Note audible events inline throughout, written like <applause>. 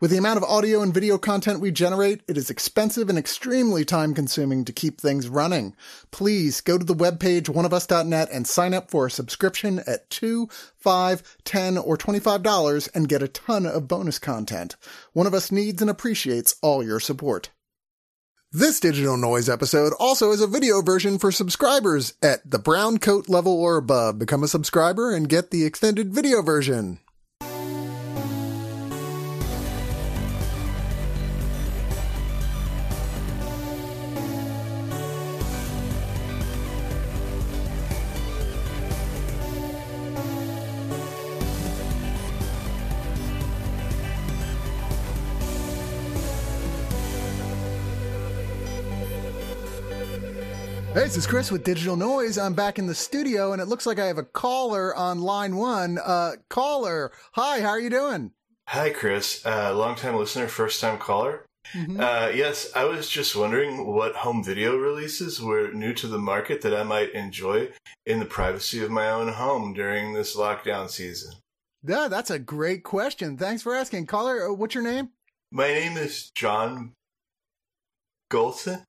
With the amount of audio and video content we generate, it is expensive and extremely time consuming to keep things running. Please go to the webpage oneofus.net and sign up for a subscription at two, five, ten, or $25 and get a ton of bonus content. One of Us needs and appreciates all your support. This digital noise episode also has a video version for subscribers at the brown coat level or above. Become a subscriber and get the extended video version. This is Chris with Digital Noise. I'm back in the studio and it looks like I have a caller on line one. Uh, caller. Hi, how are you doing? Hi, Chris. Uh, long time listener, first time caller. Mm-hmm. Uh, yes, I was just wondering what home video releases were new to the market that I might enjoy in the privacy of my own home during this lockdown season. Yeah, that's a great question. Thanks for asking. Caller, uh, what's your name? My name is John Golson.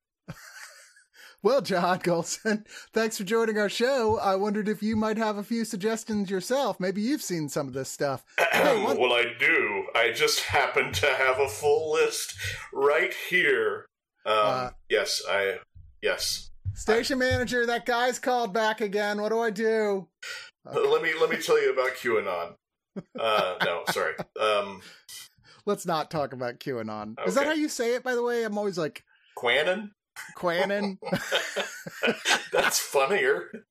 Well, John <laughs> Golson, thanks for joining our show. I wondered if you might have a few suggestions yourself. Maybe you've seen some of this stuff. <clears throat> hey, well, I do. I just happen to have a full list right here. Um, uh, yes, I. Yes. Station I, manager, that guy's called back again. What do I do? Okay. Let me let me tell you about QAnon. Uh, <laughs> no, sorry. Um, Let's not talk about QAnon. Okay. Is that how you say it? By the way, I'm always like Quanon. Quanon. <laughs> That's funnier.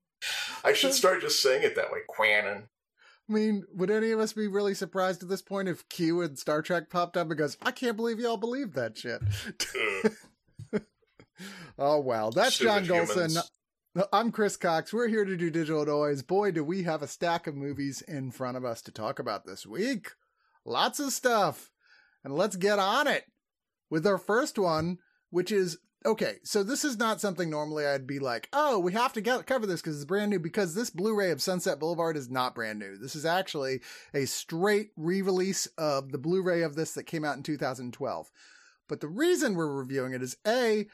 I should start just saying it that way. Quanon. I mean, would any of us be really surprised at this point if Q in Star Trek popped up and goes, I can't believe y'all believe that shit. <laughs> oh, well. That's Stupid John Golson. I'm Chris Cox. We're here to do digital noise. Boy, do we have a stack of movies in front of us to talk about this week. Lots of stuff. And let's get on it with our first one, which is okay, so this is not something normally I'd be like, oh, we have to get, cover this because it's brand new. Because this Blu-ray of Sunset Boulevard is not brand new. This is actually a straight re-release of the Blu-ray of this that came out in 2012. But the reason we're reviewing it is a,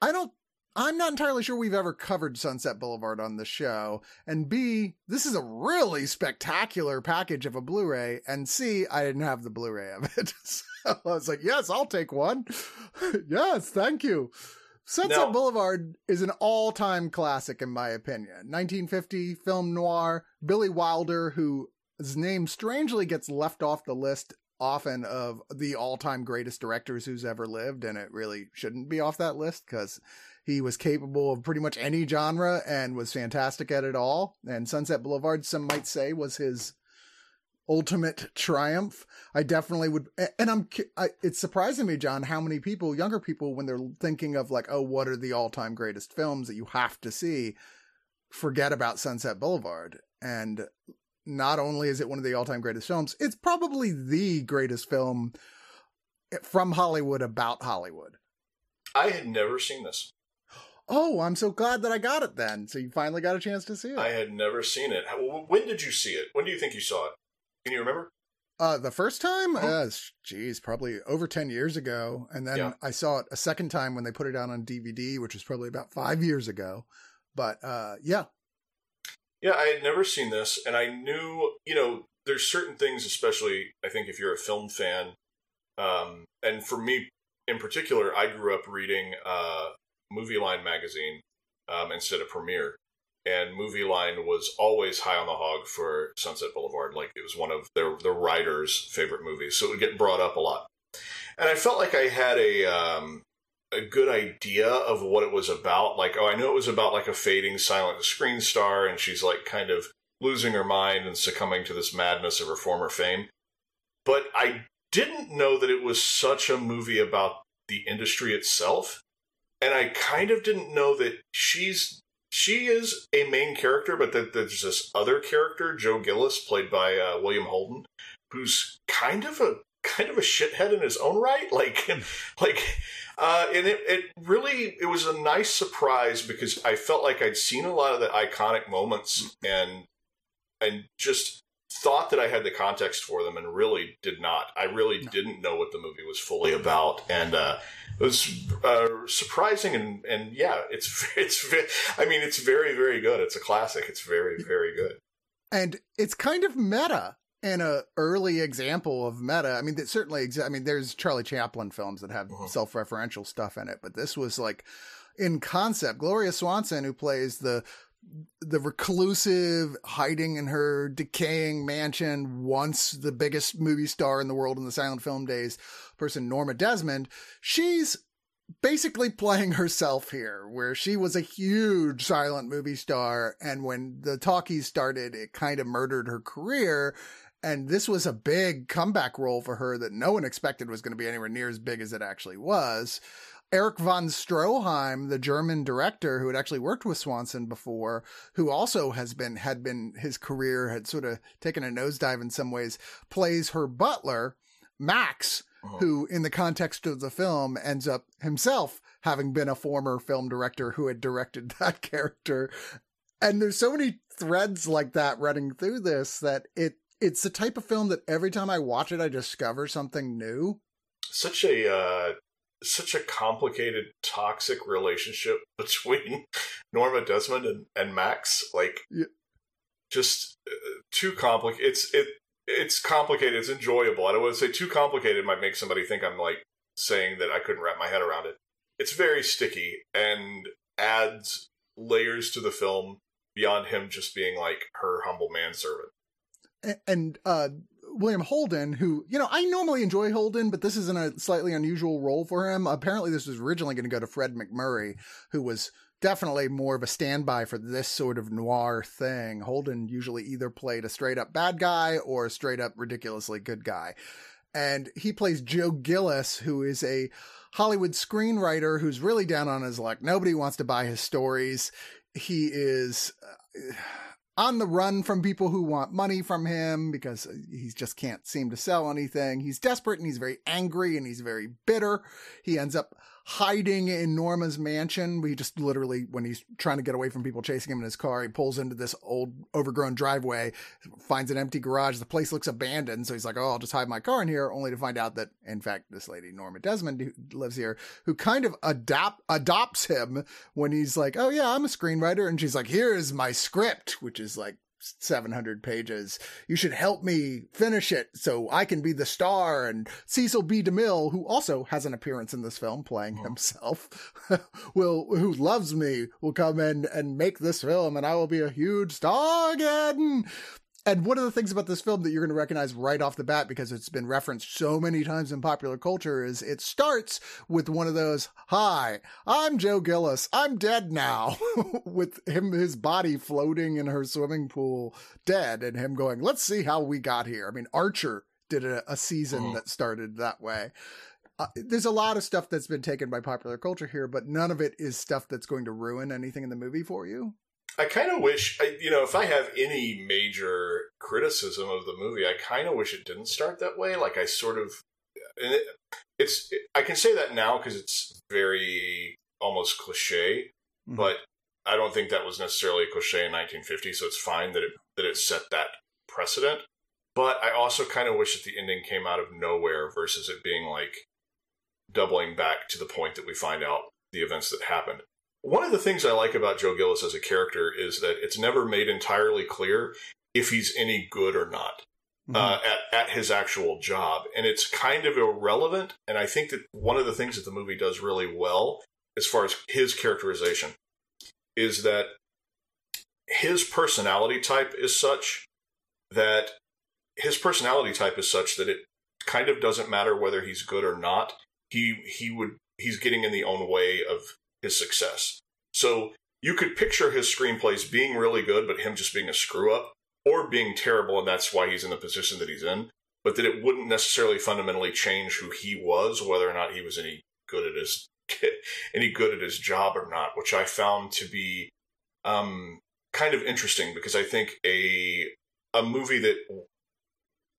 I don't. I'm not entirely sure we've ever covered Sunset Boulevard on the show. And B, this is a really spectacular package of a Blu-ray. And C, I didn't have the Blu-ray of it. <laughs> So I was like, yes, I'll take one. <laughs> yes, thank you. Sunset now, Boulevard is an all-time classic in my opinion. 1950 film noir. Billy Wilder, whose name strangely gets left off the list often of the all-time greatest directors who's ever lived, and it really shouldn't be off that list because he was capable of pretty much any genre and was fantastic at it all. And Sunset Boulevard, some might say, was his ultimate triumph. I definitely would, and I'm, I, it's surprising me, John, how many people, younger people, when they're thinking of like, oh, what are the all time greatest films that you have to see, forget about Sunset Boulevard. And not only is it one of the all time greatest films, it's probably the greatest film eh, from Hollywood about Hollywood. I had never seen this. Oh, I'm so glad that I got it then. So you finally got a chance to see it. I had never seen it. When did you see it? When do you think you saw it? Can you remember? Uh, the first time, uh, geez, probably over 10 years ago. And then yeah. I saw it a second time when they put it out on DVD, which was probably about five years ago. But, uh, yeah. Yeah, I had never seen this. And I knew, you know, there's certain things, especially, I think, if you're a film fan. Um, and for me in particular, I grew up reading, uh, Movie Line magazine, um, instead of Premiere and Movie Line was always high on the hog for Sunset Boulevard. Like it was one of their the writers' favorite movies, so it would get brought up a lot. And I felt like I had a um, a good idea of what it was about. Like, oh, I knew it was about like a fading silent screen star, and she's like kind of losing her mind and succumbing to this madness of her former fame. But I didn't know that it was such a movie about the industry itself. And I kind of didn't know that she's she is a main character, but that there's this other character, Joe Gillis, played by uh, William Holden, who's kind of a kind of a shithead in his own right. <laughs> Like, like, uh, and it, it really it was a nice surprise because I felt like I'd seen a lot of the iconic moments and and just thought that I had the context for them and really did not. I really no. didn't know what the movie was fully about, and uh, was uh, surprising. And, and yeah, it's <laughs> it's I mean, it's very very good. It's a classic. It's very very good, and it's kind of meta and a early example of meta. I mean, that certainly. I mean, there's Charlie Chaplin films that have mm-hmm. self-referential stuff in it, but this was like in concept. Gloria Swanson, who plays the the reclusive, hiding in her decaying mansion, once the biggest movie star in the world in the silent film days, person Norma Desmond, she's basically playing herself here, where she was a huge silent movie star. And when the talkies started, it kind of murdered her career. And this was a big comeback role for her that no one expected was going to be anywhere near as big as it actually was. Erich von Stroheim, the German director who had actually worked with Swanson before, who also has been, had been, his career had sort of taken a nosedive in some ways, plays her butler, Max, uh-huh. who in the context of the film ends up himself having been a former film director who had directed <laughs> that character. And there's so many threads like that running through this that it, it's the type of film that every time I watch it, I discover something new. Such a, uh such a complicated, toxic relationship <laughs> between Norma Desmond and, and Max. Like, yeah. just uh, too complicated. It's it it's complicated. It's enjoyable. I don't want to say too complicated might make somebody think I'm like saying that I couldn't wrap my head around it. It's very sticky and adds layers to the film beyond him just being like her humble manservant. And, and uh, William Holden, who, you know, I normally enjoy Holden, but this is in a slightly unusual role for him. Apparently, this was originally going to go to Fred MacMurray, who was definitely more of a standby for this sort of noir thing. Holden usually either played a straight up bad guy or a straight up ridiculously good guy. And he plays Joe Gillis, who is a Hollywood screenwriter who's really down on his luck. Nobody wants to buy his stories. He is. Uh, on the run from people who want money from him because he just can't seem to sell anything. He's desperate and he's very angry and he's very bitter. He ends up hiding in Norma's mansion. We just literally, when he's trying to get away from people chasing him in his car, he pulls into this old overgrown driveway, finds an empty garage. The place looks abandoned. So he's like, Oh, I'll just hide my car in here only to find out that in fact, this lady, Norma Desmond, who lives here, who kind of adapt, adopts him when he's like, Oh yeah, I'm a screenwriter. And she's like, here's my script, which is like 700 pages. You should help me finish it so I can be the star. And Cecil B. DeMille, who also has an appearance in this film playing oh. himself, <laughs> will, who loves me, will come in and make this film and I will be a huge star again. And one of the things about this film that you're going to recognize right off the bat because it's been referenced so many times in popular culture is it starts with one of those, hi, I'm Joe Gillis. I'm dead now <laughs> with him, his body floating in her swimming pool dead and him going, let's see how we got here. I mean, Archer did a, a season oh. that started that way. Uh, there's a lot of stuff that's been taken by popular culture here, but none of it is stuff that's going to ruin anything in the movie for you. I kind of wish, I, you know, if I have any major criticism of the movie, I kind of wish it didn't start that way. Like I sort of, it, it's, it, I can say that now because it's very almost cliche, mm-hmm. but I don't think that was necessarily a cliche in 1950, so it's fine that it that it set that precedent. But I also kind of wish that the ending came out of nowhere versus it being like doubling back to the point that we find out the events that happened. One of the things I like about Joe Gillis as a character is that it's never made entirely clear if he's any good or not mm-hmm. uh, at, at his actual job. And it's kind of irrelevant. And I think that one of the things that the movie does really well, as far as his characterization, is that his personality type is such that his personality type is such that it kind of doesn't matter whether he's good or not. He he would he's getting in the own way of his success. So you could picture his screenplays being really good, but him just being a screw up, or being terrible, and that's why he's in the position that he's in. But that it wouldn't necessarily fundamentally change who he was, whether or not he was any good at his <laughs> any good at his job or not, which I found to be um, kind of interesting because I think a a movie that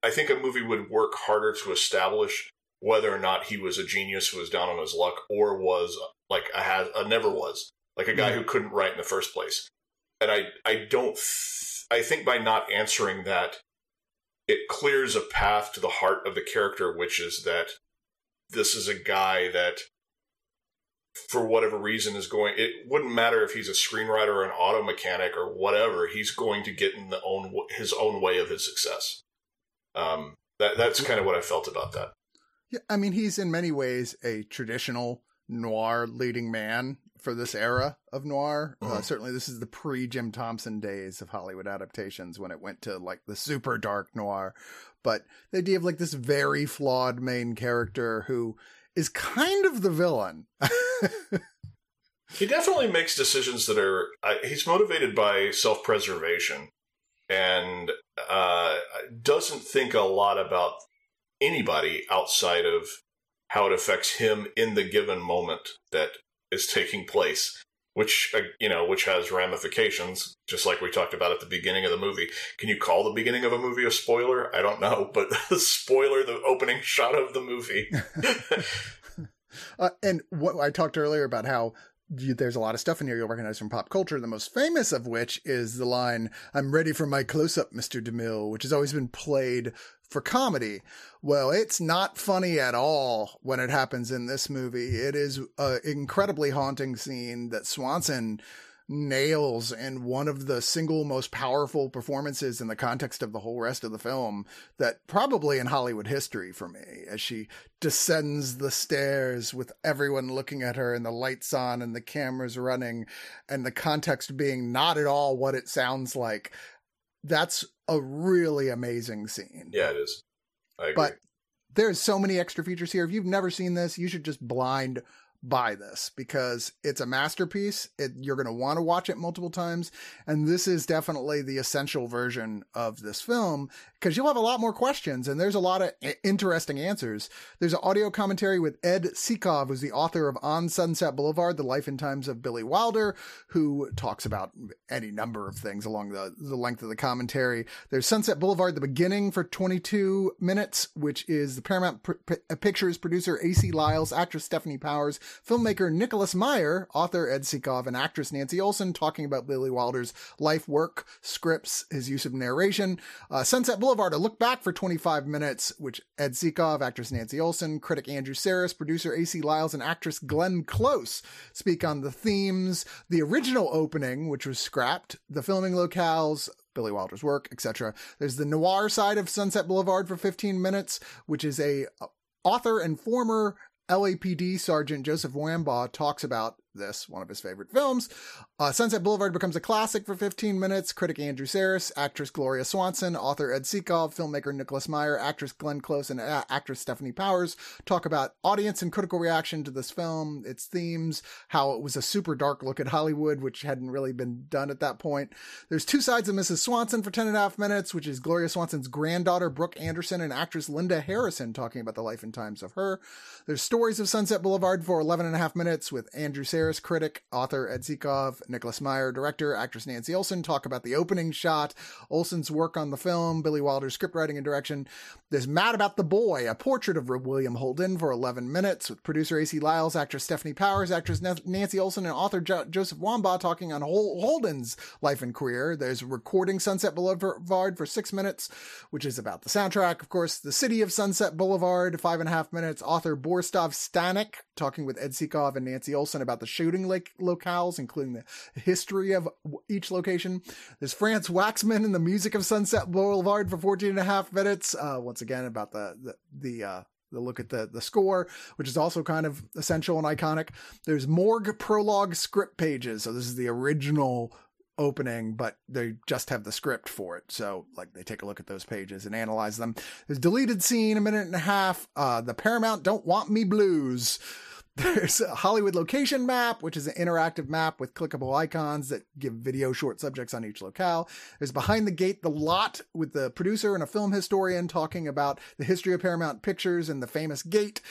I think a movie would work harder to establish whether or not he was a genius who was down on his luck or was like I had I never was like a guy mm-hmm. who couldn't write in the first place. And I I don't th- I think by not answering that it clears a path to the heart of the character which is that this is a guy that for whatever reason is going it wouldn't matter if he's a screenwriter or an auto mechanic or whatever he's going to get in the own his own way of his success um that that's kind of what i felt about that yeah i mean he's in many ways a traditional noir leading man for this era of noir uh, mm-hmm. uh, certainly this is the pre jim thompson days of hollywood adaptations when it went to like the super dark noir but the idea of like this very flawed main character who is kind of the villain. he definitely makes decisions that are. Uh, he's motivated by self preservation and uh, doesn't think a lot about anybody outside of how it affects him in the given moment that is taking place which uh, you know which has ramifications just like we talked about at the beginning of the movie. Can you call the beginning of a movie a spoiler? I don't know <laughs> but the <laughs> spoiler the opening shot of the movie. <laughs> Uh, and what i talked earlier about how there's a lot of stuff in here you'll recognize from pop culture. The most famous of which is the line, I'm ready for my close up, Mr. DeMille, which has always been played for comedy. Well, it's not funny at all when it happens in this movie. It is an incredibly haunting scene that Swanson nails in one of the single most powerful performances in the context of the whole rest of the film that probably in Hollywood history for me as she descends the stairs with everyone looking at her and the lights on and the cameras running and the context being not at all what it sounds like. That's a really amazing scene. Yeah, it is. I agree. But there's so many extra features here. If you've never seen this, you should just blind buy this because it's a masterpiece. It, you're going to want to watch it multiple times. And this is definitely the essential version of this film because you'll have a lot more questions and there's a lot of interesting answers. There's an audio commentary with Ed Sikov, who's the author of On Sunset Boulevard, The Life and Times of Billy Wilder, who talks about any number of things along the, the length of the commentary. There's Sunset Boulevard, the beginning for 22 minutes, which is the Paramount P- Pictures producer AC Lyles, actress Stefanie Powers, filmmaker Nicholas Meyer, author Ed Sikov, and actress Nancy Olson talking about Billy Wilder's life work, scripts, his use of narration. Uh, Sunset Boulevard, a look back for 25 minutes, which Ed Sikov, actress Nancy Olson, critic Andrew Sarris, producer AC Lyles, and actress Glenn Close speak on the themes, the original opening, which was scrapped, the filming locales, Billy Wilder's work, etc. There's the noir side of Sunset Boulevard for 15 minutes, which is a uh, author and former LAPD Sergeant Joseph Wambaugh talks about this, one of his favorite films. Uh, Sunset Boulevard becomes a classic for 15 minutes. Critic Andrew Sarris, actress Gloria Swanson, author Ed Sikov, filmmaker Nicholas Meyer, actress Glenn Close, and a- actress Stefanie Powers talk about audience and critical reaction to this film, its themes, how it was a super dark look at Hollywood, which hadn't really been done at that point. There's two sides of Mrs. Swanson for 10 and a half minutes, which is Gloria Swanson's granddaughter, Brooke Anderson, and actress Linda Harrison talking about the life and times of her. There's stories of Sunset Boulevard for 11 and a half minutes with Andrew Sarris Harris, critic, author Ed Sikov, Nicholas Meyer, director, actress Nancy Olson talk about the opening shot, Olson's work on the film, Billy Wilder's scriptwriting and direction. There's Mad About the Boy, a portrait of William Holden for 11 minutes with producer AC Lyles, actress Stefanie Powers, actress Nancy Olson, and author jo- Joseph Wambaugh talking on Hol- Holden's life and career. There's recording Sunset Boulevard for six minutes, which is about the soundtrack. Of course, The City of Sunset Boulevard, five and a half minutes. Author Borstov Stanek talking with Ed Sikov and Nancy Olson about the shooting like locales, including the history of each location. There's Franz Waxman and the music of Sunset Boulevard for 14 and a half minutes. Uh, once again, about the, the, the, uh, the look at the the score, which is also kind of essential and iconic. There's Morgue prologue script pages. So this is the original opening, but they just have the script for it. So like they take a look at those pages and analyze them. There's deleted scene, a minute and a half. Uh, the Paramount Don't Want Me Blues. There's a Hollywood location map, which is an interactive map with clickable icons that give video short subjects on each locale. There's behind the gate, the lot with the producer and a film historian talking about the history of Paramount Pictures and the famous gate.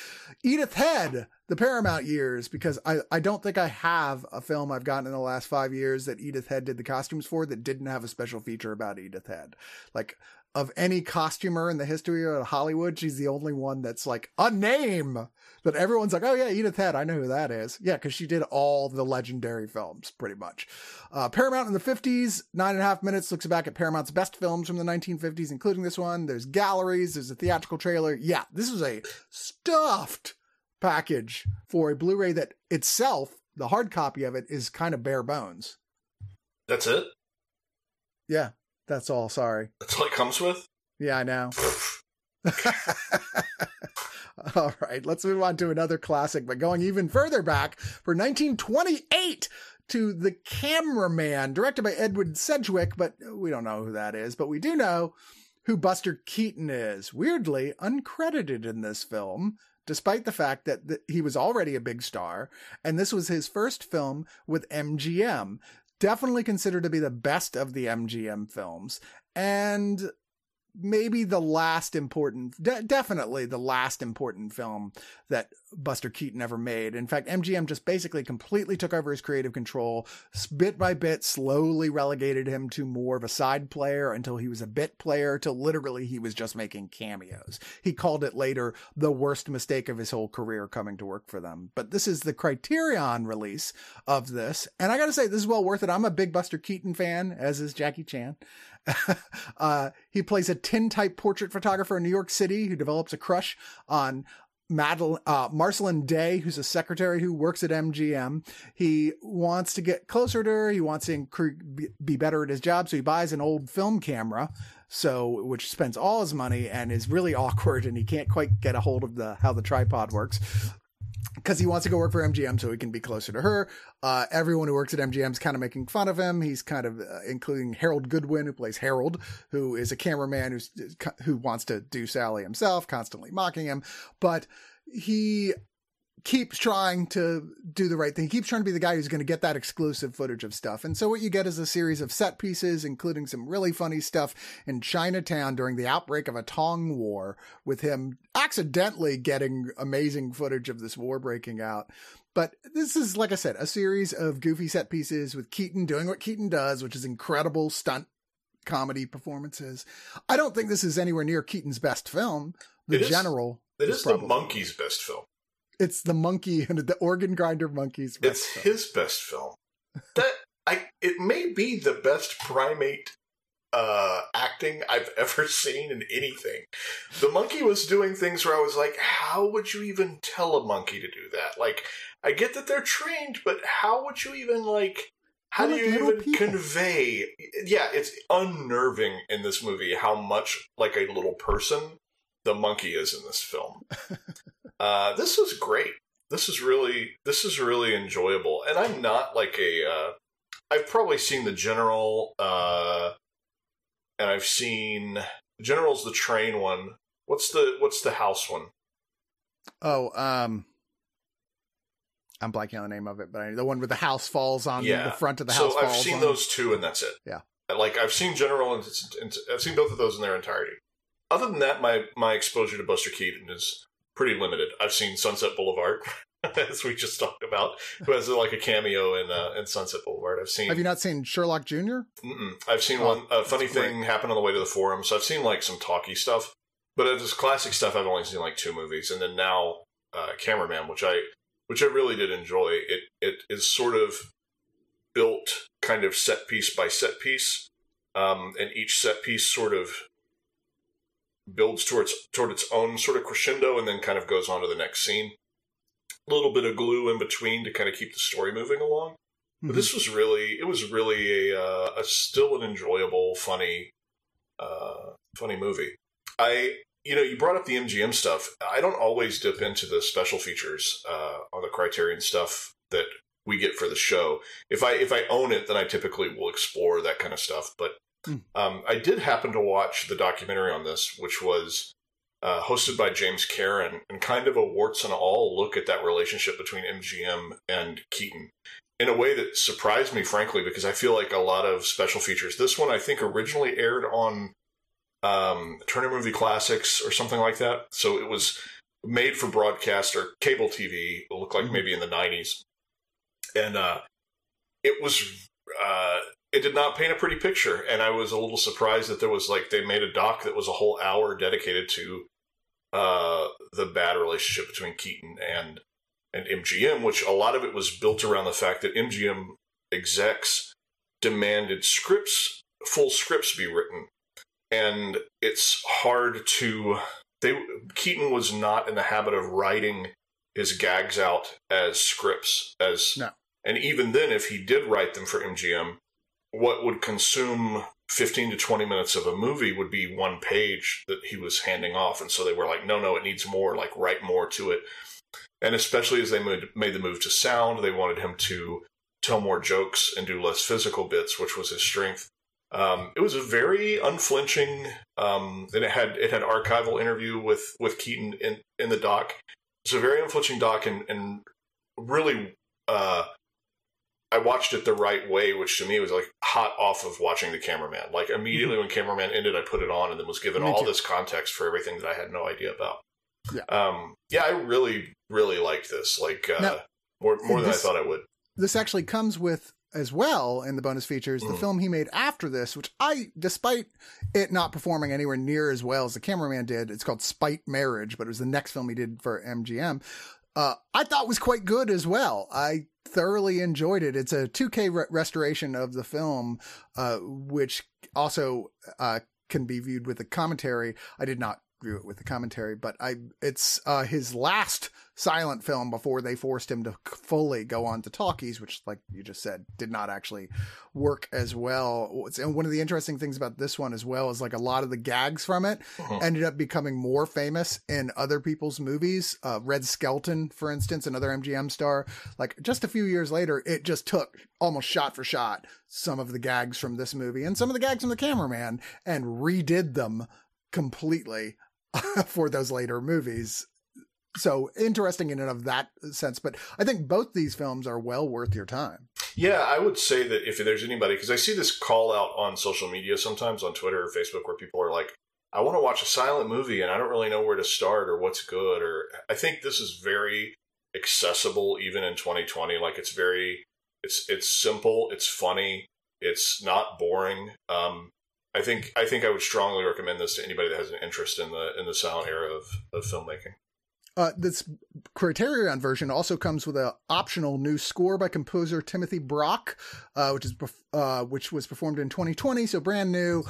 Edith Head, the Paramount years because I, I don't think I have a film I've gotten in the last five years that Edith Head did the costumes for that didn't have a special feature about Edith Head. Like of any costumer in the history of Hollywood, she's the only one that's like a name that everyone's like, oh yeah, Edith Head, I know who that is. Yeah, because she did all the legendary films, pretty much. Uh, Paramount in the 50s, nine and a half minutes, looks back at Paramount's best films from the 1950s, including this one. There's galleries, there's a theatrical trailer. Yeah, this was a stuffed package for a Blu-ray that itself, the hard copy of it, is kind of bare bones. That's it? Yeah, that's all. Sorry. <laughs> That's all it comes with? Yeah, I know. <laughs> all right, let's move on to another classic, but going even further back for 1928 to The Cameraman, directed by Edward Sedgwick, but we don't know who that is, but we do know who Buster Keaton is. Weirdly, uncredited in this film, despite the fact that th- he was already a big star, and this was his first film with MGM definitely considered to be the best of the MGM films. And maybe the last important, de- definitely the last important film that Buster Keaton ever made. In fact, MGM just basically completely took over his creative control, bit by bit, slowly relegated him to more of a side player until he was a bit player, till literally he was just making cameos. He called it later the worst mistake of his whole career coming to work for them. But this is the Criterion release of this. And I gotta say, this is well worth it. I'm a big Buster Keaton fan, as is Jackie Chan. <laughs> uh, he plays a tin type portrait photographer in New York City who develops a crush on Madeline, uh, Marceline Day, who's a secretary who works at MGM. He wants to get closer to her. He wants to be better at his job. So he buys an old film camera. So, which spends all his money and is really <laughs> awkward and he can't quite get a hold of the, how the tripod works because he wants to go work for MGM so he can be closer to her. Uh, everyone who works at MGM is kind of making fun of him. He's kind of, uh, including Harold Goodwin, who plays Harold, who is a cameraman who's, who wants to do Sally himself, constantly mocking him. But he keeps trying to do the right thing. He keeps trying to be the guy who's going to get that exclusive footage of stuff. And so what you get is a series of set pieces, including some really funny stuff in Chinatown during the outbreak of a Tong War with him accidentally getting amazing footage of this war breaking out. But this is, like I said, a series of goofy set pieces with Keaton doing what Keaton does, which is incredible stunt comedy performances. I don't think this is anywhere near Keaton's best film. The it General. Is, it is, is the monkey's best film. It's the monkey and the organ grinder monkey's. It's film. his best film. That I it may be the best primate uh, acting I've <laughs> ever seen in anything. The monkey was doing things where I was like, how would you even tell a monkey to do that? Like, I get that they're trained, but how would you even like? How do you even people. convey? Yeah, it's unnerving in this movie how much like a little person the monkey is in this film. <laughs> uh, this is great. This is really this is really enjoyable, and I'm not like a. Uh, I've probably seen the general, uh, and I've seen general's the train one. What's the what's the house one? Oh, um, I'm blanking on the name of it, but I, the one where the house falls on yeah. the front of the house. So I've seen on. those two, and that's it. Yeah, like I've seen General, and, and I've seen both of those in their entirety other than that, my my exposure to Buster Keaton is pretty limited. I've seen Sunset Boulevard, <laughs> as we just talked about, who has like a cameo in uh, in Sunset Boulevard. I've seen. Have you not seen Sherlock Junior? I've seen oh, one. A funny thing great. happened on the way to the forum, so I've seen like some talky stuff. But uh, this classic stuff, I've only seen like two movies, and then now uh, Cameraman, which I which I really did enjoy. It it is sort of built kind of set piece by set piece, um, and each set piece sort of builds towards toward its own sort of crescendo and then kind of goes on to the next scene. A little bit of glue in between to kind of keep the story moving along. Mm-hmm. But this was really it was really a, uh, a still an enjoyable, funny, uh, funny movie. I you know you brought up the MGM stuff. I don't always dip into the special features uh, on the Criterion stuff that we get for the show. If I if I own it, then I typically will explore that kind of stuff. But Mm. Um, I did happen to watch the documentary on this, which was uh, hosted by James Karen, and kind of a warts and all look at that relationship between MGM and Keaton in a way that surprised me, frankly, because I feel like a lot of special features. This one, I think, originally aired on um, Turner Movie Classics or something like that. So it was made for broadcast or cable TV. It looked like mm-hmm. maybe in the '90s, and uh, it was uh, it did not paint a pretty picture. And I was a little surprised that there was like they made a doc that was a whole hour dedicated to uh, the bad relationship between Keaton and and MGM, which a lot of it was built around the fact that MGM execs demanded scripts, full scripts be written. And it's hard to they Keaton was not in the habit of writing his gags out as scripts as no. and even then if he did write them for MGM, what would consume 15 to 20 minutes of a movie would be one page that he was handing off and so they were like no no it needs more like write more to it and especially as they made the move to sound, they wanted him to tell more jokes and do less physical bits, which was his strength. Um, it was a very unflinching, um, and it had it had archival interview with with Keaton in in the doc. It's a very unflinching doc, and and really, uh, I watched it the right way, which to me was like hot off of watching the cameraman. Like immediately mm-hmm. when cameraman ended, I put it on and then was given me all too. this context for everything that I had no idea about. Yeah. Um, yeah, I really, really like this. Like uh, now, more more than this, I thought I would. This actually comes with as well in the bonus features the mm. film he made after this, which I, despite it not performing anywhere near as well as the cameraman did, it's called Spite Marriage, but it was the next film he did for MGM. Uh, I thought was quite good as well. I thoroughly enjoyed it. It's a 2K re- restoration of the film, uh, which also uh, can be viewed with a commentary. I did not view it with the commentary, but I it's uh, his last silent film before they forced him to fully go on to talkies, which, like you just said, did not actually work as well. And one of the interesting things about this one as well is like a lot of the gags from it uh-huh. ended up becoming more famous in other people's movies. Uh, Red Skelton, for instance, another MGM star. Like just a few years later, it just took almost shot for shot some of the gags from this movie and some of the gags from the cameraman and redid them completely <laughs> for those later movies. So interesting in and of that sense, but I think both these films are well worth your time. Yeah, I would say that if there's anybody, because I see this call out on social media sometimes on Twitter or Facebook where people are like, I want to watch a silent movie and I don't really know where to start or what's good. Or I think this is very accessible even in 2020. Like it's very, it's it's simple, it's funny, it's not boring. Um, I think I think I would strongly recommend this to anybody that has an interest in the in the silent era of, of filmmaking. Uh, this Criterion version also comes with an optional new score by composer Timothy Brock, uh, which is uh, which was performed in 2020, so brand new.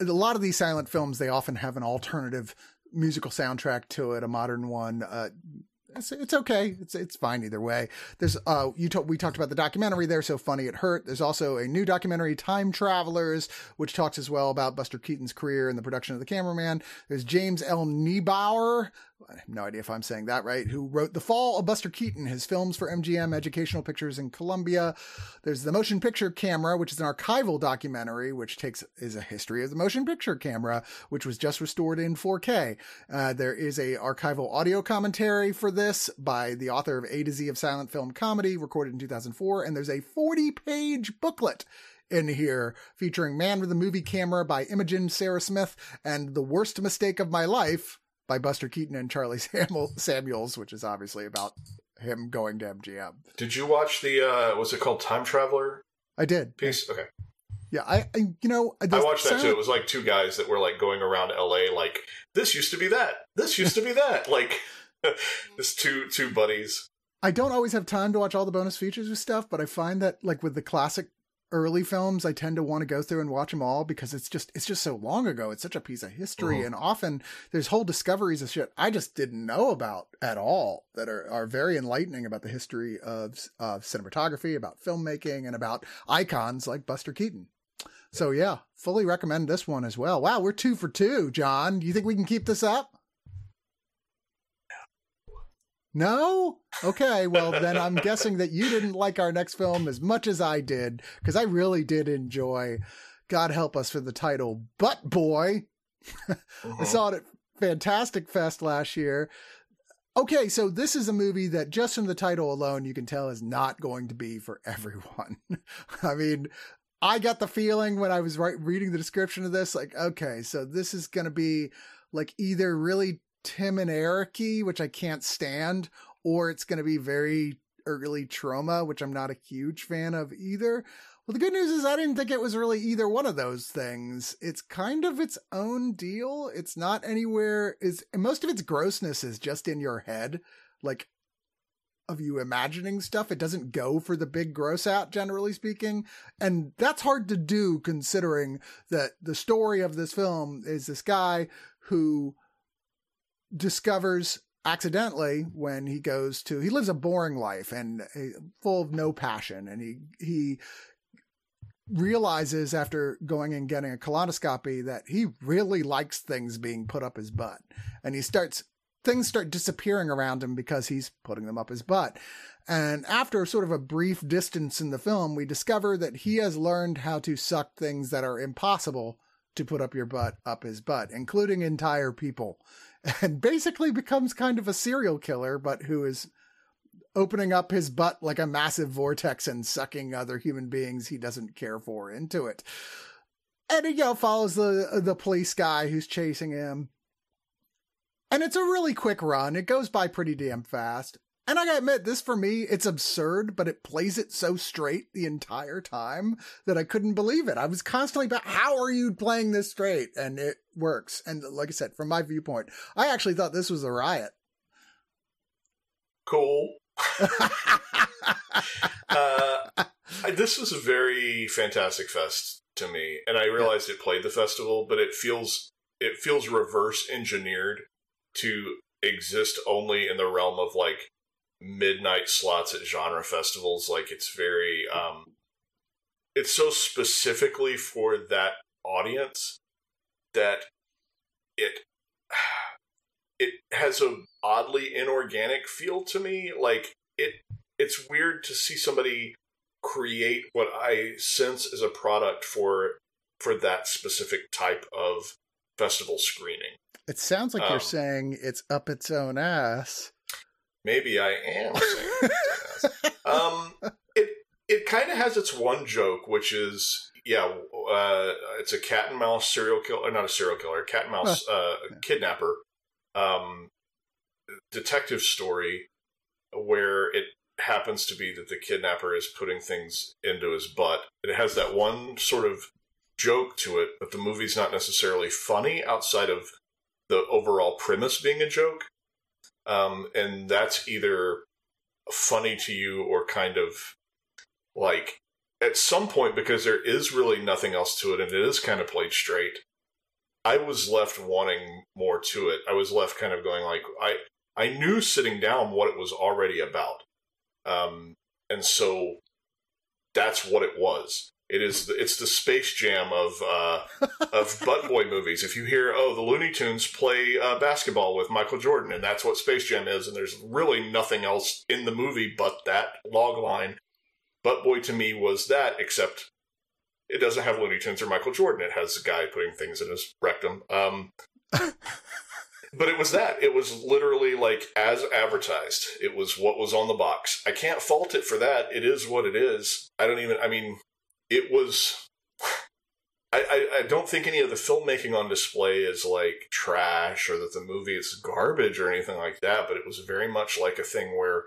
A lot of these silent films they often have an alternative musical soundtrack to it, a modern one. It's, it's okay. It's it's fine either way. There's uh you talk, we talked about the documentary there, so funny it hurt. There's also a new documentary, Time Travelers, which talks as well about Buster Keaton's career and the production of The Cameraman. There's James L. Neibaur, I have no idea if I'm saying that right, who wrote The Fall of Buster Keaton, his films for MGM Educational Pictures in Columbia. There's the Motion Picture Camera, which is an archival documentary, which takes is a history of the motion picture camera, which was just restored in 4K. Uh, there is a archival audio commentary for this by the author of A to Z of Silent Film Comedy, recorded in 2004, and there's a 40 page booklet in here featuring Man with a Movie Camera by Imogen Sarah Smith and The Worst Mistake of My Life by Buster Keaton and Charlie <laughs> Samuel, Samuels, which is obviously about him going to MGM. Did you watch the uh was it called Time Traveler? I did. Piece? Okay. Yeah, I, I you know I watched that too. It was like two guys that were like going around LA like this used to be that. This used to be that. <laughs> Like <laughs> this two two buddies. I don't always have time to watch all the bonus features and stuff, but I find that like with the classic early films i tend to want to go through and watch them all because it's just it's just so long ago it's such a piece of history mm-hmm. and often there's whole discoveries of shit i just didn't know about at all that are, are very enlightening about the history of, of cinematography about filmmaking and about icons like buster keaton. So yeah fully recommend this one as well. Wow we're two for two john. Do you think we can keep this up no? Okay, well, then I'm guessing that you didn't like our next film as much as I did, because I really did enjoy, God help us for the title, Butt Boy. Uh-huh. I saw it at Fantastic Fest last year. Okay, so this is a movie that just from the title alone, you can tell is not going to be for everyone. <laughs> I mean, I got the feeling when I was right, reading the description of this, like, okay, so this is going to be like either really Tim and Ericy, which I can't stand, or it's going to be very early Troma, which I'm not a huge fan of either. Well, the good news is I didn't think it was really either one of those things. It's kind of its own deal. It's not anywhere is most of its grossness is just in your head. Like of you imagining stuff. It doesn't go for the big gross out, generally speaking. And that's hard to do considering that the story of this film is this guy who discovers accidentally when he goes to, he lives a boring life and uh, full of no passion. And he, he, realizes after going and getting a colonoscopy that he really likes things being put up his butt and he starts things start disappearing around him because he's putting them up his butt. And after sort of a brief distance in the film, we discover that he has learned how to suck things that are impossible to put up your butt up his butt, including entire people. And basically becomes kind of a serial killer, but who is opening up his butt like a massive vortex and sucking other human beings he doesn't care for into it. And he you know, follows the the police guy who's chasing him and it's a really quick run. It goes by pretty damn fast. And I gotta admit, this for me, it's absurd, but it plays it so straight the entire time that I couldn't believe it. I was constantly about, how are you playing this straight? And it works. And like I said, from my viewpoint, I actually thought this was a riot. Cool. <laughs> uh, this was a very fantastic fest to me, and I realized yeah. it played the festival, but it feels it feels reverse engineered to exist only in the realm of like midnight slots at genre festivals. Like it's very, um, it's so specifically for that audience that it <sighs> it has a oddly inorganic feel to me. Like it, it's weird to see somebody create what I sense is a product for for that specific type of festival screening. It sounds like um, you're saying it's up its own ass. Maybe I am <laughs> um, it it kind of has its one joke, which is yeah, uh, it's a cat and mouse serial killer, not a serial killer, cat and mouse uh, kidnapper, um, detective story where it happens to be that the kidnapper is putting things into his butt. It has that one sort of joke to it, but the movie's not necessarily funny outside of the overall premise being a joke. Um, and that's either funny to you or kind of like at some point because there is really nothing else to it and it is kind of played straight. I was left wanting more to it. I was left kind of going like I I knew sitting down what it was already about. Um, and so that's what it was. It is it's the Space Jam of uh, of <laughs> butt boy movies. If you hear oh the Looney Tunes play uh, basketball with Michael Jordan, and that's what Space Jam is, and there's really nothing else in the movie but that log line. Butt boy to me was that, except it doesn't have Looney Tunes or Michael Jordan. It has a guy putting things in his rectum. Um, <laughs> but it was that. It was literally like as advertised. It was what was on the box. I can't fault it for that. It is what it is. I don't even. I mean, it was. I, I, don't think any of the filmmaking on display is like trash or that the movie is garbage or anything like that, but it was very much like a thing where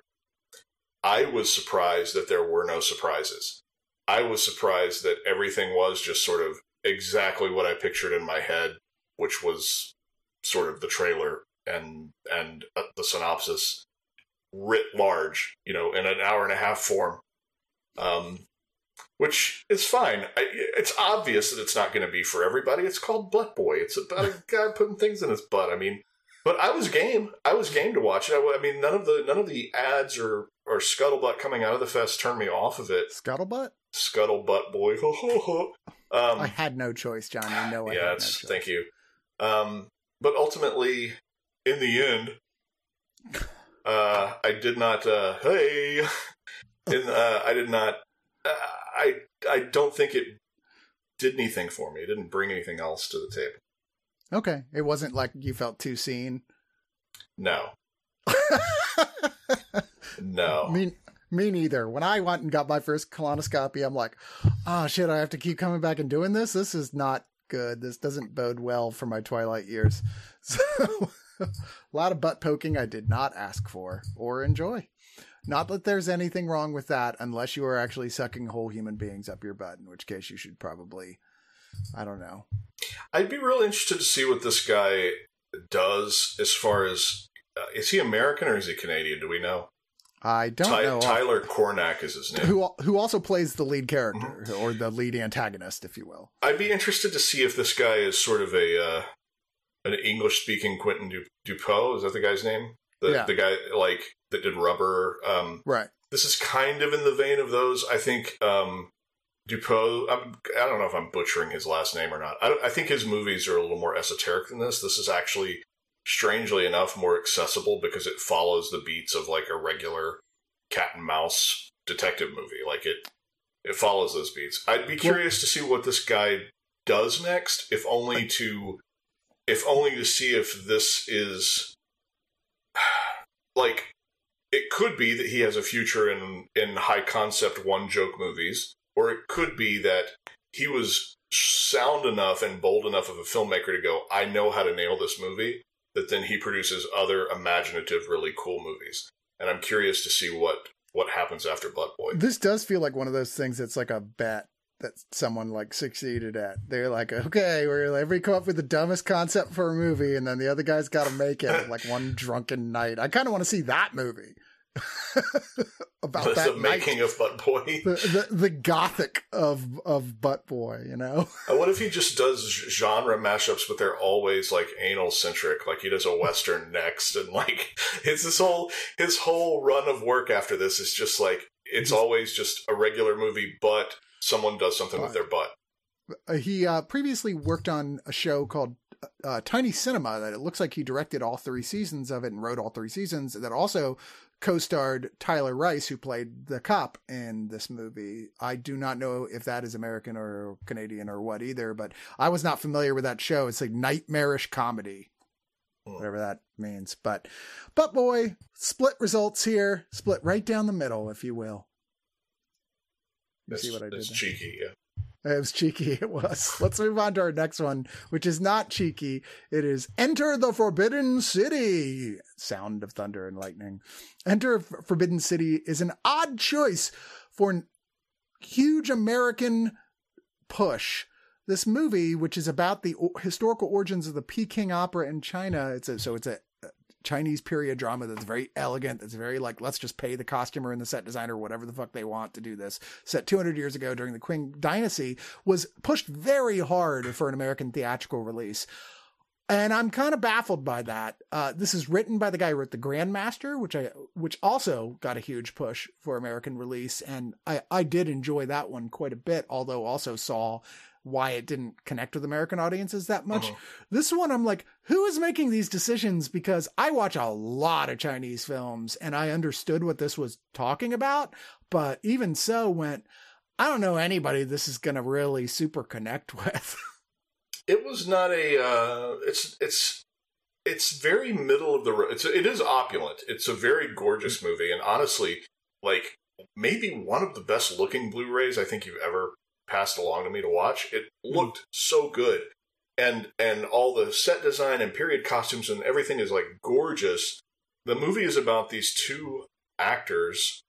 I was surprised that there were no surprises. I was surprised that everything was just sort of exactly what I pictured in my head, which was sort of the trailer and and uh, the synopsis writ large, you know, in an hour and a half form. Um, which is fine. I, it's obvious that it's not going to be for everybody. It's called Butt Boy. It's about a <laughs> guy putting things in his butt. I mean, but I was game. I was game to watch it. I, I mean, none of the none of the ads or or scuttlebutt coming out of the fest turned me off of it. Scuttlebutt. Scuttlebutt boy. <laughs> um, I had no choice, John. You know I yeah, had no thank you. Um, but ultimately, in the end, uh, I did not. Uh, hey, <laughs> in, uh, I did not. I I don't think it did anything for me. It didn't bring anything else to the table. Okay, it wasn't like you felt too seen. No. <laughs> no. Me, me neither. When I went and got my first colonoscopy, I'm like, oh shit, I have to keep coming back and doing this. This is not good. This doesn't bode well for my twilight years. <laughs> So <laughs> a lot of butt poking I did not ask for or enjoy. Not that there's anything wrong with that unless you are actually sucking whole human beings up your butt, in which case you should probably, I don't know. I'd be real interested to see what this guy does as far as uh, is he American or is he Canadian? Do we know? I don't Ty- know. Tyler Cornack is his name. Who who also plays the lead character mm-hmm. or the lead antagonist, if you will. I'd be interested to see if this guy is sort of a uh, an English speaking Quentin du- Dupieux. Is that the guy's name? The, yeah. the guy like that did Rubber. Um, right. This is kind of in the vein of those. I think um. I'm, I do not know if I'm butchering his last name or not. I, I think his movies are a little more esoteric than this. This is actually strangely enough more accessible because it follows the beats of like a regular cat and mouse detective movie. Like it it follows those beats. I'd be curious to see what this guy does next, if only to if only to see if this is like it could be that he has a future in in high concept one joke movies, or it could be that he was sound enough and bold enough of a filmmaker to go, I know how to nail this movie, that then he produces other imaginative, really cool movies. And I'm curious to see what what happens after Butt Boy. This does feel like one of those things that's like a bet that someone like succeeded at. They're like, okay, we're like, we come up with the dumbest concept for a movie, and then the other guy's got to make it <laughs> like one drunken night. I kind of want to see that movie. <laughs> about the, that the making of Butt Boy, the, the, the gothic of of Butt Boy. You know, <laughs> what if he just does genre mashups, but they're always like anal centric? Like he does a western next, and like it's this whole his whole run of work after this is just like it's always just a regular movie, but someone does something with their butt. Uh, he uh, previously worked on a show called uh, Tiny Cinema that it looks like he directed all three seasons of it and wrote all three seasons. That also co-starred Tyler Rice, who played the cop in this movie. I do not know if that is American or Canadian or what either, but I was not familiar with that show. It's like nightmarish comedy, hmm. whatever that means. But, but boy, split results here, split right down the middle, if you will. You see what I did? Cheeky, yeah. It was cheeky. <laughs> It was. Let's move on to our next one, which is not cheeky. It is Enter the Forbidden City. Sound of thunder and lightning. Enter Forbidden City is an odd choice for an huge American push. This movie, which is about the historical origins of the Peking opera in China, it's a, so it's a Chinese period drama that's very elegant, that's very like, let's just pay the costumer and the set designer whatever the fuck they want to do this. Set 200 years ago during the Qing Dynasty was pushed very hard for an American theatrical release. And I'm kind of baffled by that. Uh, this is written by the guy who wrote The Grandmaster, which I, which also got a huge push for American release. And I, I did enjoy that one quite a bit, although also saw why it didn't connect with American audiences that much. Uh-huh. This one, I'm like, who is making these decisions? Because I watch a lot of Chinese films and I understood what this was talking about, but even so went, I don't know anybody this is going to really super connect <laughs> with. it was not a, uh, it's, it's, it's very middle of the road. It's, it is opulent. It's a very gorgeous movie. And honestly, like maybe one of the best looking Blu-rays I think you've ever passed along to me to watch. It hmm. looked so good. And and all the set design and period costumes and everything is like gorgeous. The movie is about these two actors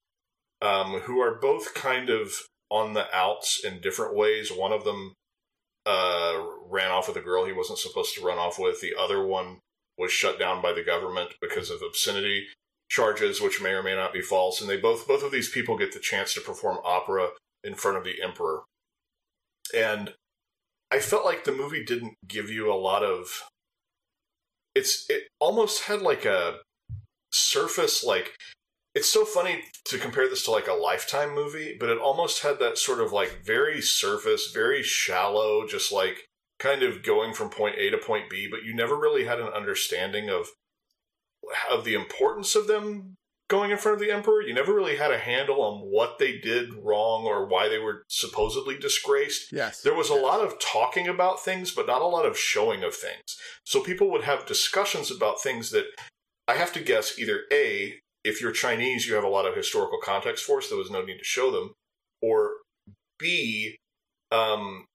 um, who are both kind of on the outs in different ways. One of them uh, ran off with a girl he wasn't supposed to run off with. The other one was shut down by the government because of obscenity charges, which may or may not be false. And they both both of these people get the chance to perform opera in front of the emperor and I felt like the movie didn't give you a lot of. It's it almost had like a surface like it's so funny to compare this to like a lifetime movie but it almost had that sort of like very surface very shallow just like kind of going from point a to point b but you never really had an understanding of of the importance of them going in front of the emperor. You never really had a handle on what they did wrong or why they were supposedly disgraced. Yes. There was a lot of talking about things, but not a lot of showing of things. So people would have discussions about things that I have to guess either A, if you're Chinese, you have a lot of historical context for, so there was no need to show them, or B, um,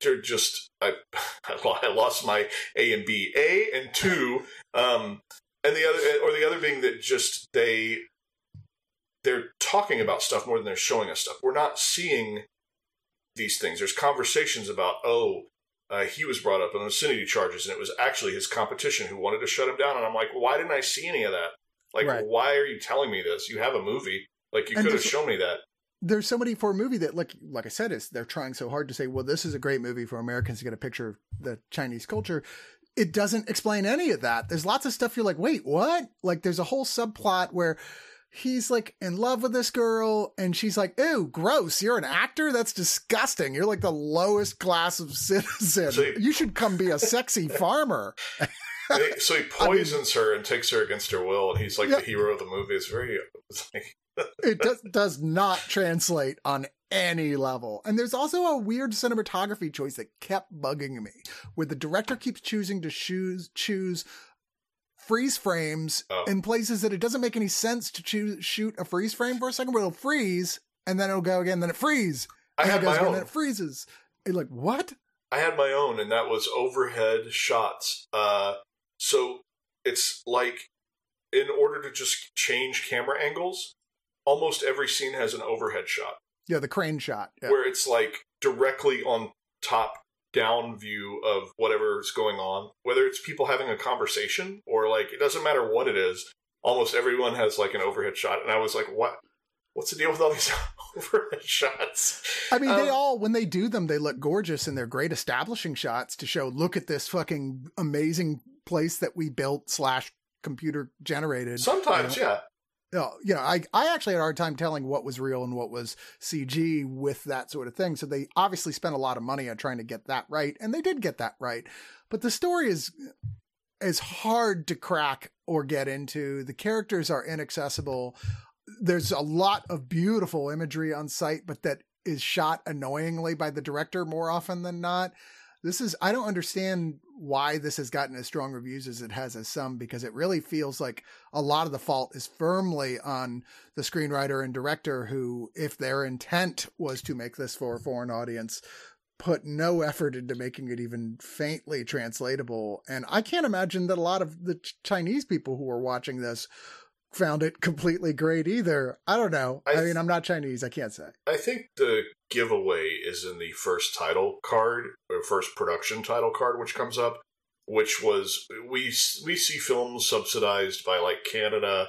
they're just I <laughs> I lost my A and B. A and two, um, and the other or the other being that just they they're talking about stuff more than they're showing us stuff. We're not seeing these things. There's conversations about oh. Uh, he was brought up on obscenity charges, and it was actually his competition who wanted to shut him down. And I'm like, why didn't I see any of that? Like, right. why are you telling me this? You have a movie. Like, you could have shown me that there's somebody for a movie that like like I said is they're trying so hard to say, well, this is a great movie for Americans to get a picture of the Chinese culture. It doesn't explain any of that. There's lots of stuff you're like, wait, what? Like there's a whole subplot where he's like in love with this girl and she's like, ew, gross. You're an actor? That's disgusting. You're like the lowest class of <laughs> citizen. So you should come be a sexy <laughs> farmer. so he poisons <laughs> I mean, her and takes her against her will, and he's like yeah. the hero of the movie. It's very, it's like, it does, does not translate on any level. And there's also a weird cinematography choice that kept bugging me, where the director keeps choosing to choose choose freeze frames oh. in places that it doesn't make any sense to choose shoot a freeze frame for a second where it'll freeze and then it'll go again, then it freeze. I had my own. Then it freezes. You're like, what? I had my own, and that was overhead shots. Uh, so it's like in order to just change camera angles, almost every scene has an overhead shot. Yeah, the crane shot. Yeah. Where it's like directly on top down view of whatever is going on, whether it's people having a conversation or like it doesn't matter what it is. Almost everyone has like an overhead shot, and I was like, "What? What's the deal with all these <laughs> overhead shots?" I mean, um, they all when they do them, they look gorgeous and they're great establishing shots to show. Look at this fucking amazing place that we built slash computer generated. Sometimes, you know? yeah you know, I, I actually had a hard time telling what was real and what was CG with that sort of thing. So they obviously spent a lot of money on trying to get that right, and they did get that right. But the story is is hard to crack or get into. The characters are inaccessible. There's a lot of beautiful imagery on site, but that is shot annoyingly by the director more often than not this is I don't understand why this has gotten as strong reviews as it has as some because it really feels like a lot of the fault is firmly on the screenwriter and director who if their intent was to make this for a foreign audience put no effort into making it even faintly translatable. And I can't imagine that a lot of the Chinese people who were watching this found it completely great either. I don't know. I, th- I, mean, I'm not Chinese. I can't say. I think the giveaway is in the first title card or first production title card, which comes up, which was we we see films subsidized by like Canada,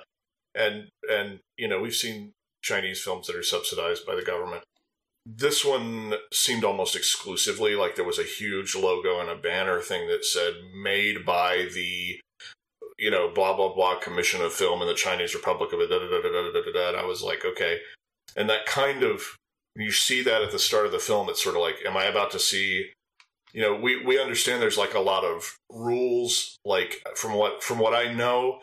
and and you know we've seen Chinese films that are subsidized by the government. This one seemed almost exclusively like there was a huge logo and a banner thing that said "Made by the you know, blah blah blah commission of film in the Chinese Republic of it. Da, da, da, da, da, da, And I was like, okay. And that kind of you see that at the start of the film. It's sort of like, am I about to see? You know, we we understand there's like a lot of rules. Like from what from what I know,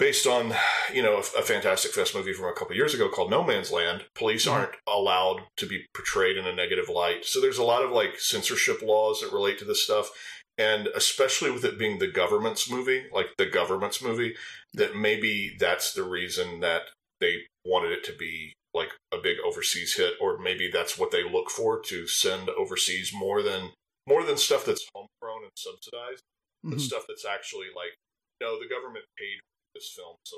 based on you know a, a Fantastic Fest movie from a couple years ago called No Man's Land, police mm-hmm. aren't allowed to be portrayed in a negative light. So there's a lot of like censorship laws that relate to this stuff and especially with it being the government's movie, like the government's movie, that maybe that's the reason that they wanted it to be like a big overseas hit, or maybe that's what they look for to send overseas more than more than stuff that's homegrown and subsidized, mm-hmm. but stuff that's actually like, no, the government paid for this film, so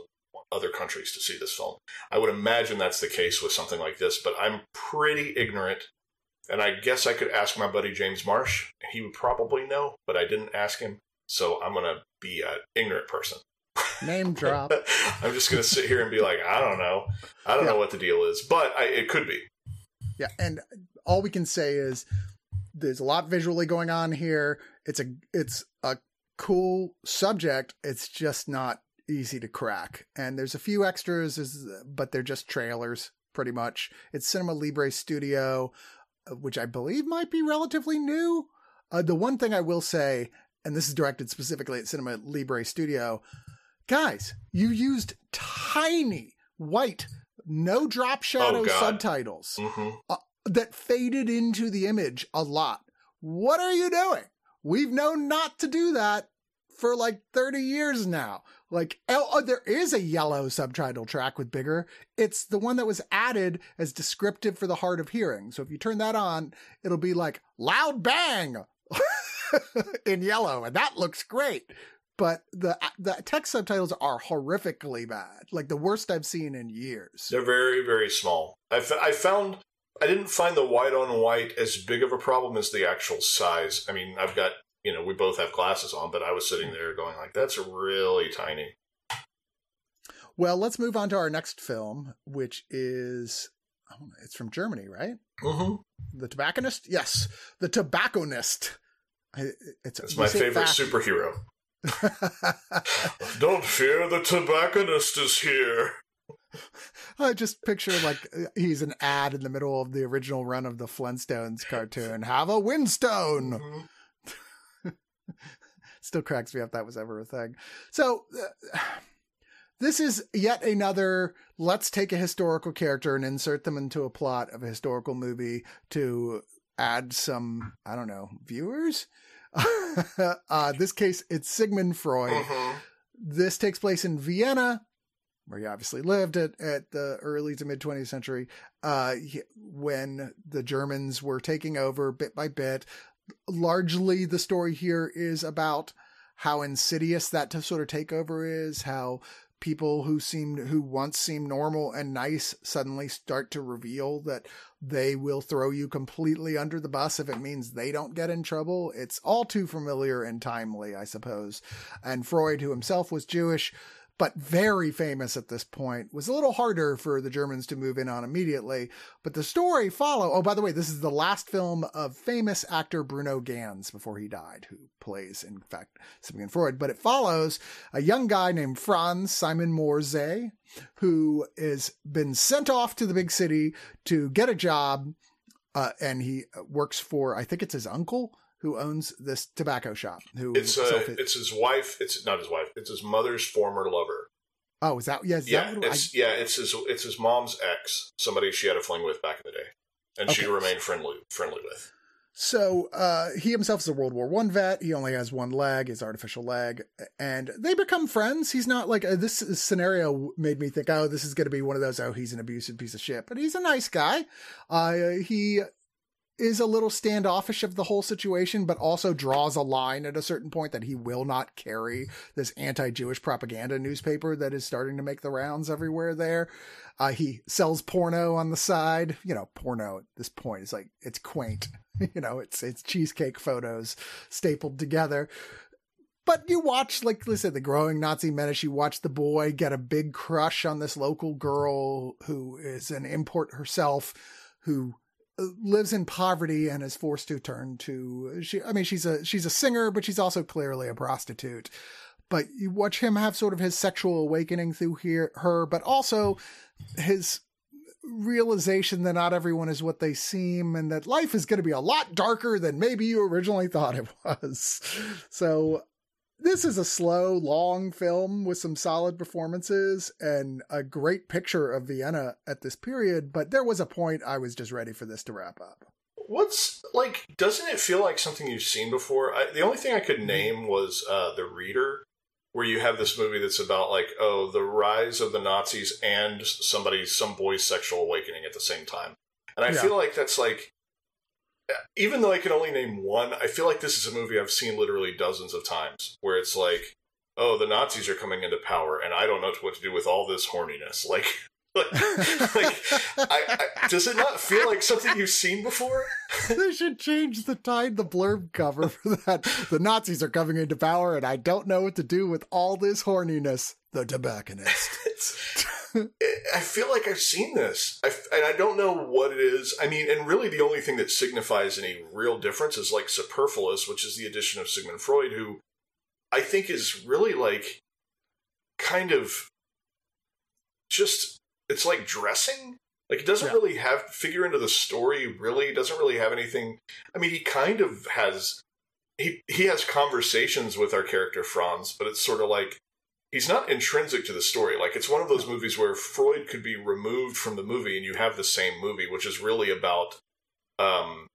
other countries to see this film. I would imagine that's the case with something like this, but I'm pretty ignorant and I guess I could ask my buddy James Marsh. He would probably know, but I didn't ask him. So I'm going to be an ignorant person. Name drop. <laughs> I'm just going to sit here and be like, I don't know. I don't yeah. know what the deal is, but I, it could be. Yeah. And all we can say is there's a lot visually going on here. It's a, it's a cool subject. It's just not easy to crack. And there's a few extras, but they're just trailers pretty much. It's Cinema Libre Studio. Uh, which I believe might be relatively new. Uh, the one thing I will say, and this is directed specifically at Cinema Libre Studio, guys, you used tiny white, no drop shadow oh, subtitles mm-hmm. uh, that faded into the image a lot. What are you doing? We've known not to do that for like 30 years now. Like, oh, oh, there is a yellow subtitle track with bigger. It's the one that was added as descriptive for the hard of hearing. So if you turn that on, it'll be like loud bang <laughs> in yellow, and that looks great. But the the text subtitles are horrifically bad, like the worst I've seen in years. They're very very small. I, f- I found I didn't find the white on white as big of a problem as the actual size. I mean, I've got you know, we both have glasses on, but I was sitting there going like, that's really tiny. Well, let's move on to our next film, which is it's from Germany, right? Mm-hmm. The Tobacconist? Yes, The Tobacconist. It's, it's my favorite superhero. <laughs> Don't fear, the tobacconist is here. I just picture like he's an ad in the middle of the original run of the Flintstones cartoon. Have a Winston. Mm-hmm. <laughs> Still cracks me up that was ever a thing. So, uh, <sighs> this is yet another let's take a historical character and insert them into a plot of a historical movie to add some, I don't know, viewers. <laughs> uh, this case, it's Sigmund Freud. Mm-hmm. This takes place in Vienna, where he obviously lived at, at the early to mid 20th century, uh, when the Germans were taking over bit by bit largely the story here is about how insidious that sort of takeover is, how people who seemed who once seemed normal and nice suddenly start to reveal that they will throw you completely under the bus if it means they don't get in trouble. It's all too familiar and timely, I suppose. And Freud, who himself was Jewish, but very famous at this point, was a little harder for the Germans to move in on immediately. But the story follow. Oh, by the way, this is the last film of famous actor Bruno Ganz before he died, who plays, in fact, Sigmund Freud. But it follows a young guy named Franz Simon Morzé, who has been sent off to the big city to get a job. Uh, and he works for, I think it's his uncle, who owns this tobacco shop. Who it's uh, it's his wife. It's not his wife. It's his mother's former lover. Oh, is that yeah? Is yeah, that it's I... yeah. It's his it's his mom's ex. Somebody she had a fling with back in the day, and okay. she remained friendly friendly with. So uh, he himself is a World War One vet. He only has one leg, his artificial leg, and they become friends. He's not like uh, this scenario made me think, oh, this is going to be one of those. Oh, he's an abusive piece of shit, but he's a nice guy. Uh, he is a little standoffish of the whole situation, but also draws a line at a certain point that he will not carry this anti-Jewish propaganda newspaper that is starting to make the rounds everywhere there. Uh, he sells porno on the side. You know, porno at this point is like, it's quaint. <laughs> you know, it's, it's cheesecake photos stapled together. But you watch, like said, the growing Nazi menace. You watch the boy get a big crush on this local girl who is an import herself, who lives in poverty and is forced to turn to she I mean she's a she's a singer but she's also clearly a prostitute. But you watch him have sort of his sexual awakening through here her but also his realization that not everyone is what they seem and that life is going to be a lot darker than maybe you originally thought it <laughs> was. So this is a slow, long film with some solid performances and a great picture of Vienna at this period, but there was a point I was just ready for this to wrap up. What's like, doesn't it feel like something you've seen before? I, the only thing I could name was uh, The Reader, where you have this movie that's about like, oh, the rise of the Nazis and somebody, some boy's sexual awakening at the same time. And I yeah. feel like that's like even though I can only name one, I feel like this is a movie I've seen literally dozens of times where it's like, oh, the Nazis are coming into power and I don't know what to do with all this horniness. <laughs> Like, like, like I, I, does it not feel like something you've seen before? <laughs> they should change the tide, the blurb cover for that. The Nazis are coming into power and I don't know what to do with all this horniness. The tobacconist. <laughs> I feel like I've seen this, I, and I don't know what it is. I mean, and really, the only thing that signifies any real difference is like superfluous, which is the addition of Sigmund Freud, who I think is really like kind of just it's like dressing. Like it doesn't yeah. really have figure into the story. Really, doesn't really have anything. I mean, he kind of has he he has conversations with our character Franz, but it's sort of like he's not intrinsic to the story. Like it's one of those movies where Freud could be removed from the movie and you have the same movie, which is really about um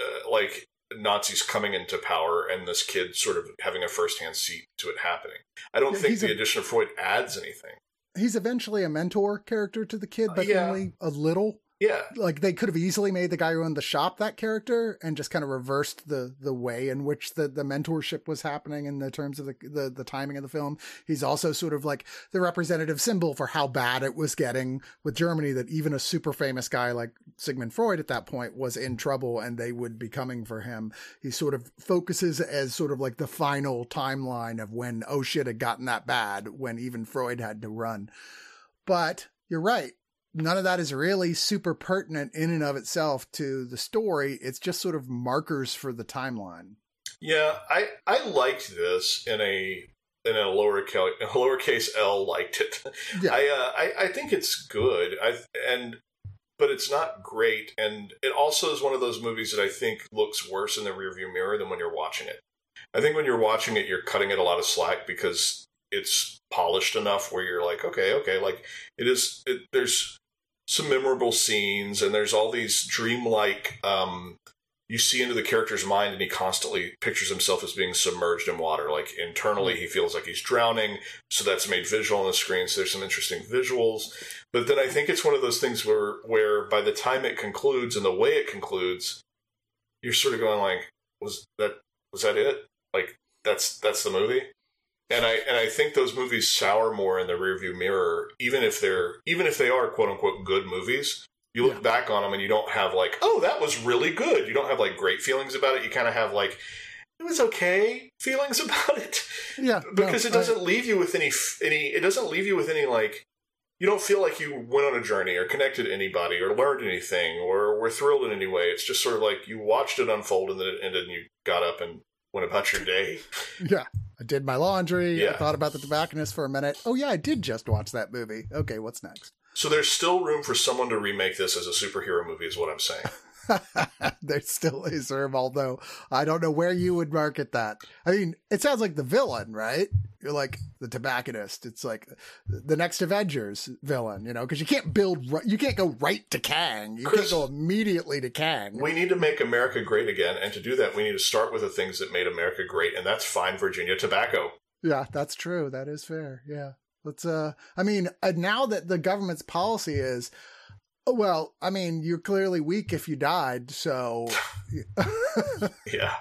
uh, like Nazis coming into power and this kid sort of having a firsthand seat to it happening. I don't yeah, think the a, addition of Freud adds anything. He's eventually a mentor character to the kid, but uh, yeah. only a little. Yeah. Like they could have easily made the guy who owned the shop that character and just kind of reversed the the way in which the, the mentorship was happening in the terms of the, the the timing of the film. He's also sort of like the representative symbol for how bad it was getting with Germany that even a super famous guy like Sigmund Freud at that point was in trouble and they would be coming for him. He sort of focuses as sort of like the final timeline of when oh shit had gotten that bad when even Freud had to run. But you're right none of that is really super pertinent in and of itself to the story. It's just sort of markers for the timeline. Yeah, I I liked this in a in a lower <laughs> lowercase L liked it. Yeah. I, uh, I I think it's good. I and but it's not great, and it also is one of those movies that I think looks worse in the rearview mirror than when you're watching it. I think when you're watching it, you're cutting it a lot of slack because it's polished enough where you're like, okay, okay, like it is. It, there's some memorable scenes, and there's all these dreamlike. Um, you see into the character's mind, and he constantly pictures himself as being submerged in water. Like internally, he feels like he's drowning, so that's made visual on the screen. So there's some interesting visuals. But then I think it's one of those things where, where by the time it concludes and the way it concludes, you're sort of going like, was that was that it? Like that's that's the movie and I and I think those movies sour more in the rearview mirror, even if they're even if they are quote unquote good movies. You look yeah. back on them and you don't have like, oh, that was really good. You don't have like great feelings about it. You kind of have like, it was okay feelings <laughs> about it. Yeah, because no, it doesn't I, leave you with any any. It doesn't leave you with any like. You don't feel like you went on a journey or connected to anybody or learned anything or were thrilled in any way. It's just sort of like you watched it unfold and then it ended and you got up and went about your day. <laughs> Yeah. I did my laundry. Yeah. I thought about the tobacconist for a minute. Oh yeah, I did just watch that movie. Okay, what's next? So there's still room for someone to remake this as a superhero movie, is what I'm saying. <laughs> <laughs> there still is room, although I don't know where you would market that. I mean, it sounds like the villain, right? You're like the tobacconist. It's like the next Avengers villain, you know, because you can't build, you can't go right to Kang. You Chris, can't go immediately to Kang. We need to make America great again, and to do that, we need to start with the things that made America great, and that's fine Virginia tobacco. Yeah, that's true. That is fair. Yeah. Let's, uh, I mean, uh, now that the government's policy is, well, I mean, you're clearly weak if you died, so. <laughs> yeah.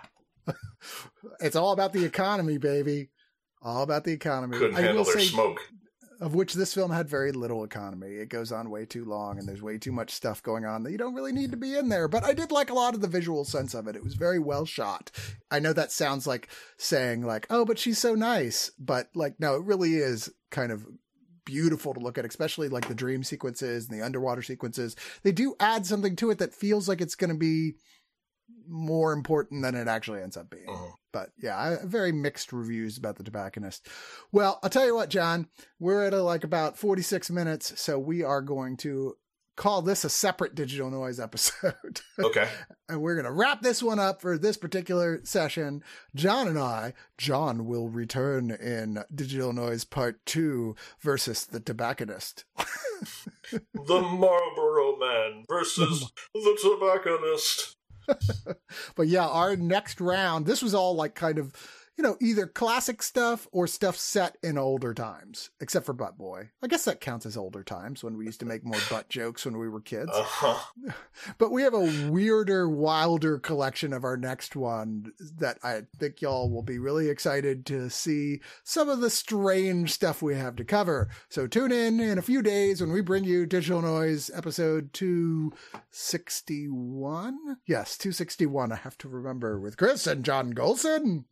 It's all about the economy, baby. All about the economy. Couldn't I handle their say, smoke. Of which this film had very little economy. It goes on way too long, and there's way too much stuff going on that you don't really need to be in there. But I did like a lot of the visual sense of it. It was very well shot. I know that sounds like saying like, "Oh, but she's so nice," but like, no, it really is kind of beautiful to look at, especially like the dream sequences and the underwater sequences. They do add something to it that feels like it's going to be more important than it actually ends up being. Uh-huh. But yeah, I, very mixed reviews about the tobacconist. Well, I'll tell you what, John, we're at a, like about 46 minutes, so we are going to call this a separate digital noise episode. <laughs> Okay. and we're going to wrap this one up for this particular session. John and I, John will return in digital noise part two versus the tobacconist. <laughs> the Marlboro man versus <laughs> the tobacconist. but yeah, our next round, this was all like kind of you know, either classic stuff or stuff set in older times, except for Butt Boy. I guess that counts as older times when we used to make more butt jokes when we were kids. Uh-huh. <laughs> But we have a weirder, wilder collection of our next one that I think y'all will be really excited to see some of the strange stuff we have to cover. So tune in in a few days when we bring you Digital Noise episode 261. Yes, 261. I have to remember with Chris and John Golson.